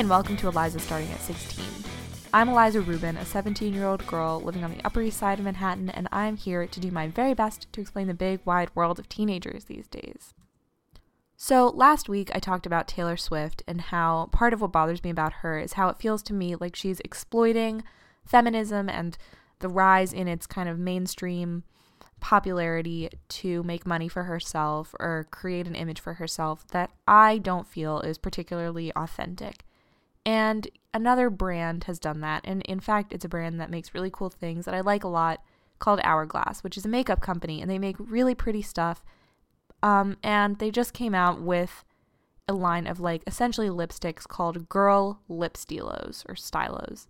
and welcome to Eliza Starting at 16. I'm Eliza Rubin, a 17 year old girl living on the Upper East Side of Manhattan, and I'm here to do my very best to explain the big, wide world of teenagers these days. So, last week I talked about Taylor Swift and how part of what bothers me about her is how it feels to me like she's exploiting feminism and the rise in its kind of mainstream popularity to make money for herself or create an image for herself that I don't feel is particularly authentic. And another brand has done that. And in fact, it's a brand that makes really cool things that I like a lot called Hourglass, which is a makeup company. And they make really pretty stuff. Um, and they just came out with a line of like essentially lipsticks called Girl Lip Stylos or Stylos.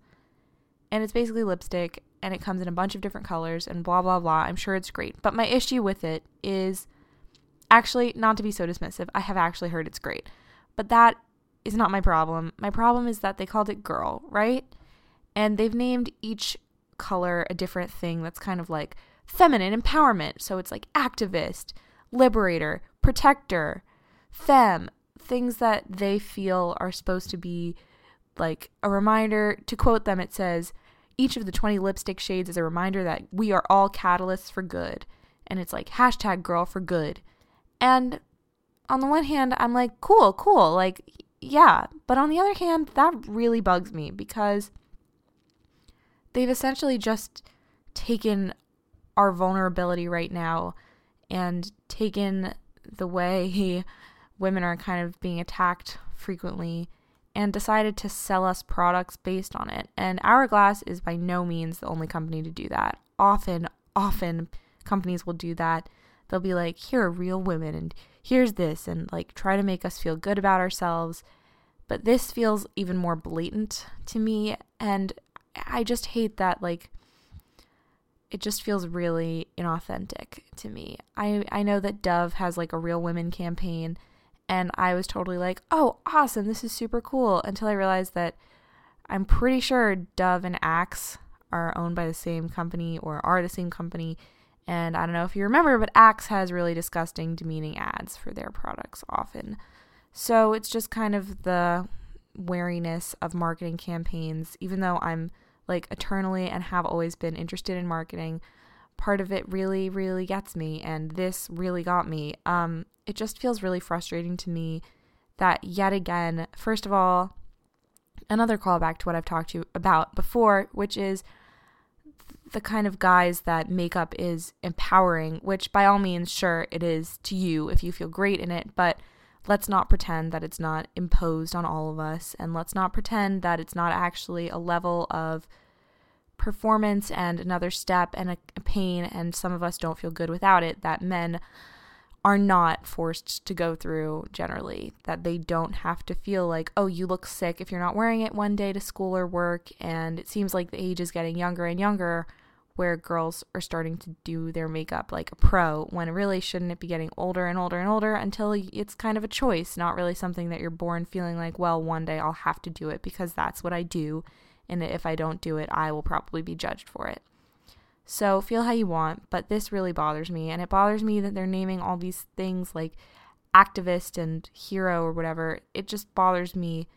And it's basically lipstick and it comes in a bunch of different colors and blah blah blah. I'm sure it's great. But my issue with it is actually not to be so dismissive. I have actually heard it's great. But that is not my problem. My problem is that they called it girl, right? And they've named each color a different thing that's kind of like feminine empowerment. So it's like activist, liberator, protector, femme, things that they feel are supposed to be like a reminder. To quote them, it says, each of the 20 lipstick shades is a reminder that we are all catalysts for good. And it's like hashtag girl for good. And on the one hand, I'm like, cool, cool. Like, yeah. But on the other hand, that really bugs me because they've essentially just taken our vulnerability right now and taken the way women are kind of being attacked frequently and decided to sell us products based on it. And Hourglass is by no means the only company to do that. Often, often companies will do that. They'll be like, here are real women and here's this, and like try to make us feel good about ourselves. But this feels even more blatant to me. And I just hate that, like, it just feels really inauthentic to me. I, I know that Dove has like a real women campaign and I was totally like, oh, awesome, this is super cool. Until I realized that I'm pretty sure Dove and Axe are owned by the same company or are the same company. And I don't know if you remember, but Axe has really disgusting, demeaning ads for their products often. So it's just kind of the wariness of marketing campaigns, even though I'm like eternally and have always been interested in marketing part of it really really gets me and this really got me um it just feels really frustrating to me that yet again first of all another callback to what I've talked to you about before which is the kind of guise that makeup is empowering which by all means sure it is to you if you feel great in it but let's not pretend that it's not imposed on all of us and let's not pretend that it's not actually a level of performance and another step and a, pain, and some of us don't feel good without it, that men are not forced to go through generally. That they don't have to feel like, oh, you look sick if you're not wearing it one day to school or work. And it seems like the age is getting younger and younger where girls are starting to do their makeup like a pro when really shouldn't it be getting older and older and older until it's kind of a choice, not really something that you're born feeling like, well, one day I'll have to do it because that's what I do and if I don't do it, I will probably be judged for it. So feel how you want, but this really bothers me, and it bothers me that they're naming all these things like activist and hero or whatever. It just bothers me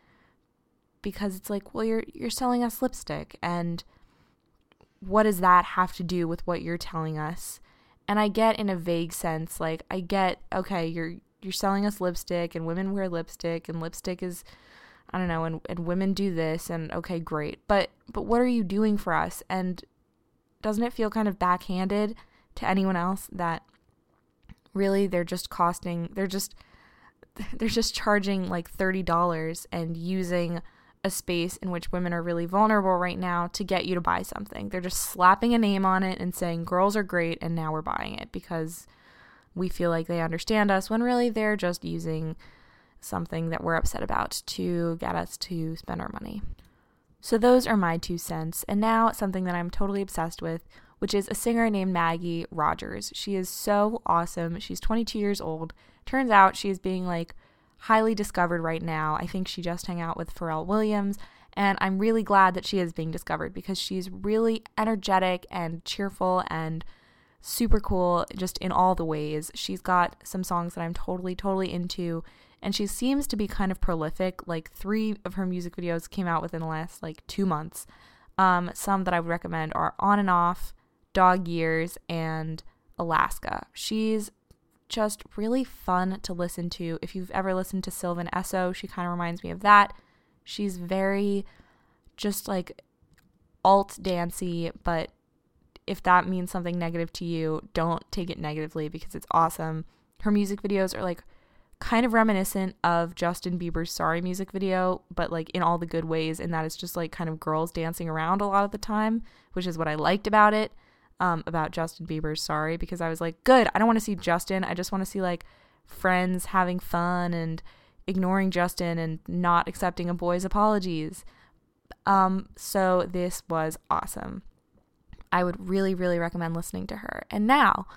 because it's like, well, you're you're selling us lipstick, and what does that have to do with what you're telling us? And I get in a vague sense, like I get, okay, you're you're selling us lipstick, and women wear lipstick, and lipstick is I don't know, and, and women do this and okay, great. But but what are you doing for us? And doesn't it feel kind of backhanded to anyone else that really they're just costing they're just they're just charging like $30 and using a space in which women are really vulnerable right now to get you to buy something. They're just slapping a name on it and saying girls are great and now we're buying it because we feel like they understand us when really they're just using something that we're upset about to get us to spend our money. So, those are my two cents. And now, something that I'm totally obsessed with, which is a singer named Maggie Rogers. She is so awesome. She's 22 years old. Turns out she is being like highly discovered right now. I think she just hung out with Pharrell Williams. And I'm really glad that she is being discovered because she's really energetic and cheerful and super cool just in all the ways. She's got some songs that I'm totally, totally into. And she seems to be kind of prolific. Like three of her music videos came out within the last like two months. Um, some that I would recommend are On and Off, Dog Years, and Alaska. She's just really fun to listen to. If you've ever listened to Sylvan Esso, she kind of reminds me of that. She's very just like alt dancey, but if that means something negative to you, don't take it negatively because it's awesome. Her music videos are like kind of reminiscent of Justin Bieber's Sorry music video, but like in all the good ways, and that it's just like kind of girls dancing around a lot of the time, which is what I liked about it, um, about Justin Bieber's Sorry, because I was like, good, I don't want to see Justin, I just want to see like friends having fun and ignoring Justin and not accepting a boy's apologies. Um, so this was awesome. I would really, really recommend listening to her. And now,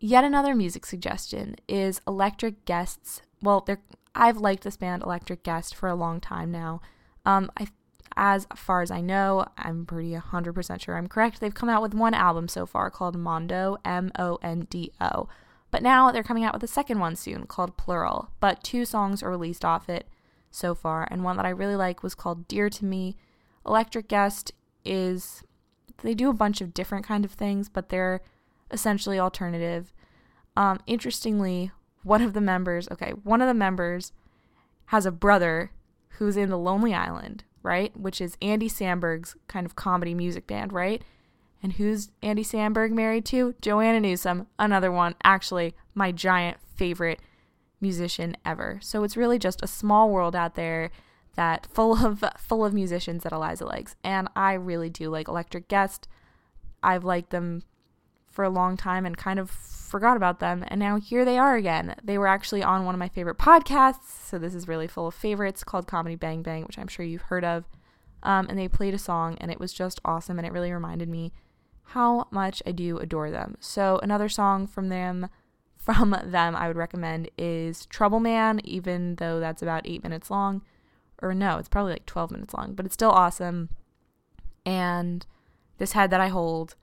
yet another music suggestion is Electric Guests. Well, I've liked this band Electric Guest for a long time now. Um, I, as far as I know, I'm pretty 100% sure I'm correct. They've come out with one album so far called Mondo, M O N D O. But now they're coming out with a second one soon called Plural. But two songs are released off it so far, and one that I really like was called Dear to Me. Electric Guest is they do a bunch of different kind of things, but they're essentially alternative. Um, interestingly, one of the members, okay, one of the members has a brother who's in the Lonely Island, right? Which is Andy Samberg's kind of comedy music band, right? And who's Andy Samberg married to? Joanna Newsom, another one, actually, my giant favorite musician ever. So it's really just a small world out there that full of full of musicians that Eliza likes, and I really do like Electric Guest. I've liked them for a long time and kind of forgot about them, and now here they are again. They were actually on one of my favorite podcasts, so this is really full of favorites called Comedy Bang Bang, which I'm sure you've heard of. Um, and they played a song, and it was just awesome, and it really reminded me how much I do adore them. So another song from them from them I would recommend is Trouble Man, even though that's about eight minutes long or no, it's probably like 12 minutes long, but it's still awesome. And This Head That I Hold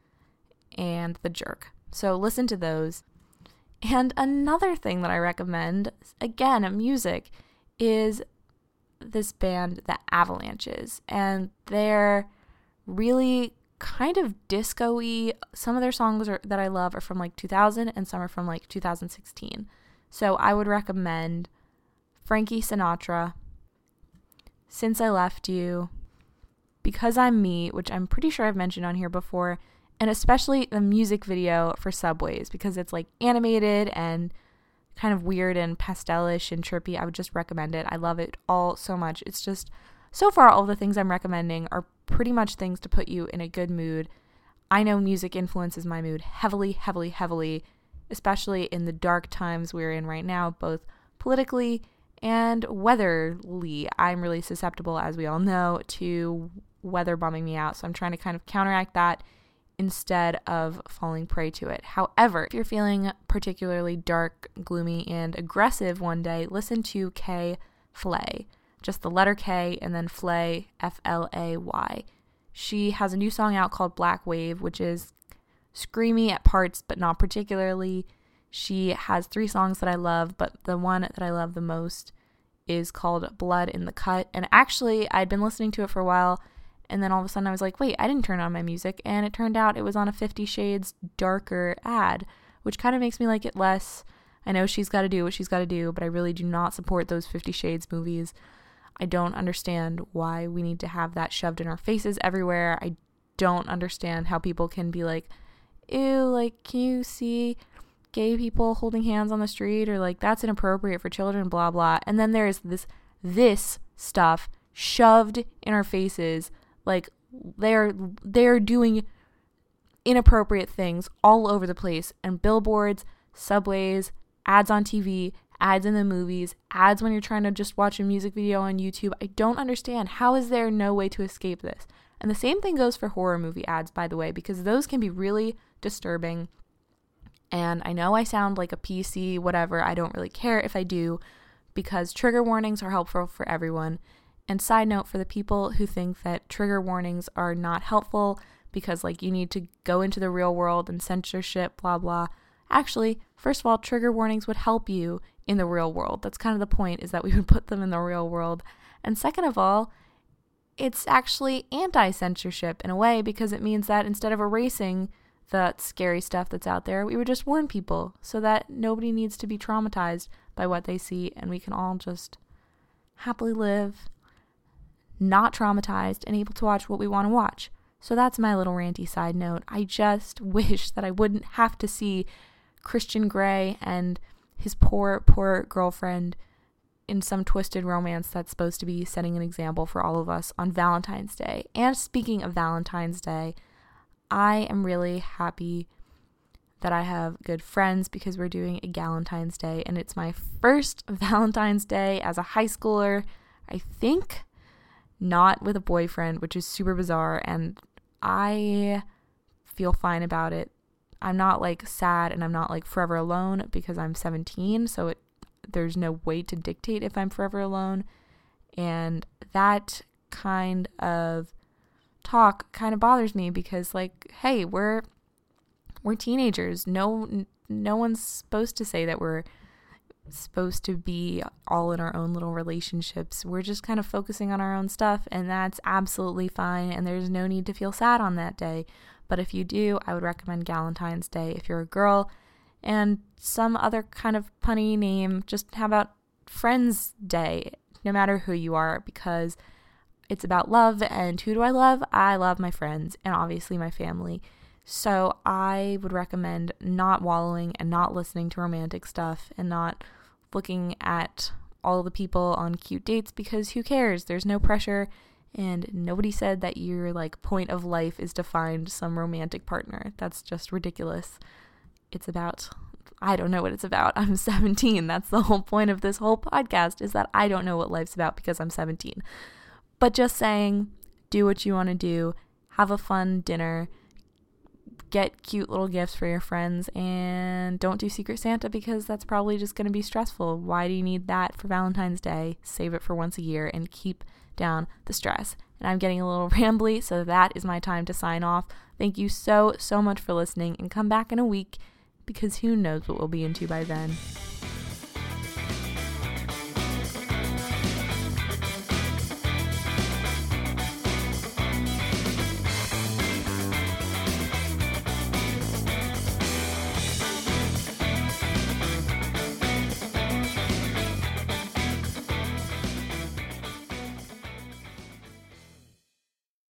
and The Jerk. So listen to those. And another thing that I recommend, again, music, is this band, The Avalanches. And they're really kind of disco. Some of their songs are, that I love are from like 2000 and some are from like 2016. So I would recommend Frankie Sinatra, since I Left You, Because I'm Me, which I'm pretty sure I've mentioned on here before, and especially the music video for Subways because it's like animated and kind of weird and pastelish and trippy. I would just recommend it. I love it all so much. It's just so far all the things I'm recommending are pretty much things to put you in a good mood. I know music influences my mood heavily, heavily, heavily, especially in the dark times we're in right now, both politically and weatherly. I'm really susceptible, as we all know, to weather bumming me out. So I'm trying to kind of counteract that instead of falling prey to it. However, if you're feeling particularly dark, gloomy, and aggressive one day, listen to K Flay. Just the letter K and then Flay, F L A Y. She has a new song out called Black Wave, which is screamy at parts, but not particularly. She has three songs that I love, but the one that I love the most is called Blood in the Cut. And actually, I'd been listening to it for a while, and then all of a sudden I was like, wait, I didn't turn on my music. And it turned out it was on a Fifty Shades darker ad, which kind of makes me like it less. I know she's got to do what she's got to do, but I really do not support those Fifty Shades movies. I don't understand why we need to have that shoved in our faces everywhere. I don't understand how people can be like, ew, like, can you see gay people holding hands on the street or like that's inappropriate for children blah blah and then there's this this stuff shoved in our faces like they're they're doing inappropriate things all over the place. And billboards subways ads on TV ads in the movies ads when you're trying to just watch a music video on YouTube. I don't understand. How is there no way to escape this? And the same thing goes for horror movie ads by the way because those can be really disturbing. And I know I sound like a PC, whatever. I don't really care if I do because trigger warnings are helpful for everyone. And side note for the people who think that trigger warnings are not helpful because like you need to go into the real world and censorship, blah blah. Actually, first of all, trigger warnings would help you in the real world. That's kind of the point is that we would put them in the real world. And second of all, it's actually anti-censorship in a way because it means that instead of erasing the scary stuff that's out there, we would just warn people so that nobody needs to be traumatized by what they see and we can all just happily live not traumatized and able to watch what we want to watch. So that's my little ranty side note. I just wish that I wouldn't have to see Christian Grey and his poor, poor girlfriend in some twisted romance that's supposed to be setting an example for all of us on Valentine's Day. And speaking of Valentine's Day, I am really happy that I have good friends because we're doing a Valentine's Day and it's my first Valentine's Day as a high schooler. I think not with a boyfriend, which is super bizarre and I feel fine about it. I'm not like sad and I'm not like forever alone because I'm 17, so it there's no way to dictate if I'm forever alone. And that kind of talk kind of bothers me because like, hey, we're we're teenagers. No no one's supposed to say that we're supposed to be all in our own little relationships. We're just kind of focusing on our own stuff, and that's absolutely fine. And there's no need to feel sad on that day. But if you do, I would recommend Valentine's Day if you're a girl, and some other kind of punny name. Just how about Friends Day, no matter who you are, because it's about love. And who do I love? I love my friends and obviously my family. So I would recommend not wallowing and not listening to romantic stuff and not looking at all the people on cute dates because who cares? There's no pressure and nobody said that your like point of life is to find some romantic partner. That's just ridiculous. It's about I don't know what it's about. I'm 17. That's the whole point of this whole podcast is that I don't know what life's about because I'm 17. But just saying, do what you want to do, have a fun dinner, get cute little gifts for your friends and don't do Secret Santa because that's probably just going to be stressful. Why do you need that for Valentine's Day? Save it for once a year and keep down the stress. And I'm getting a little rambly, so that is my time to sign off. Thank you so, so much for listening and come back in a week because who knows what we'll be into by then.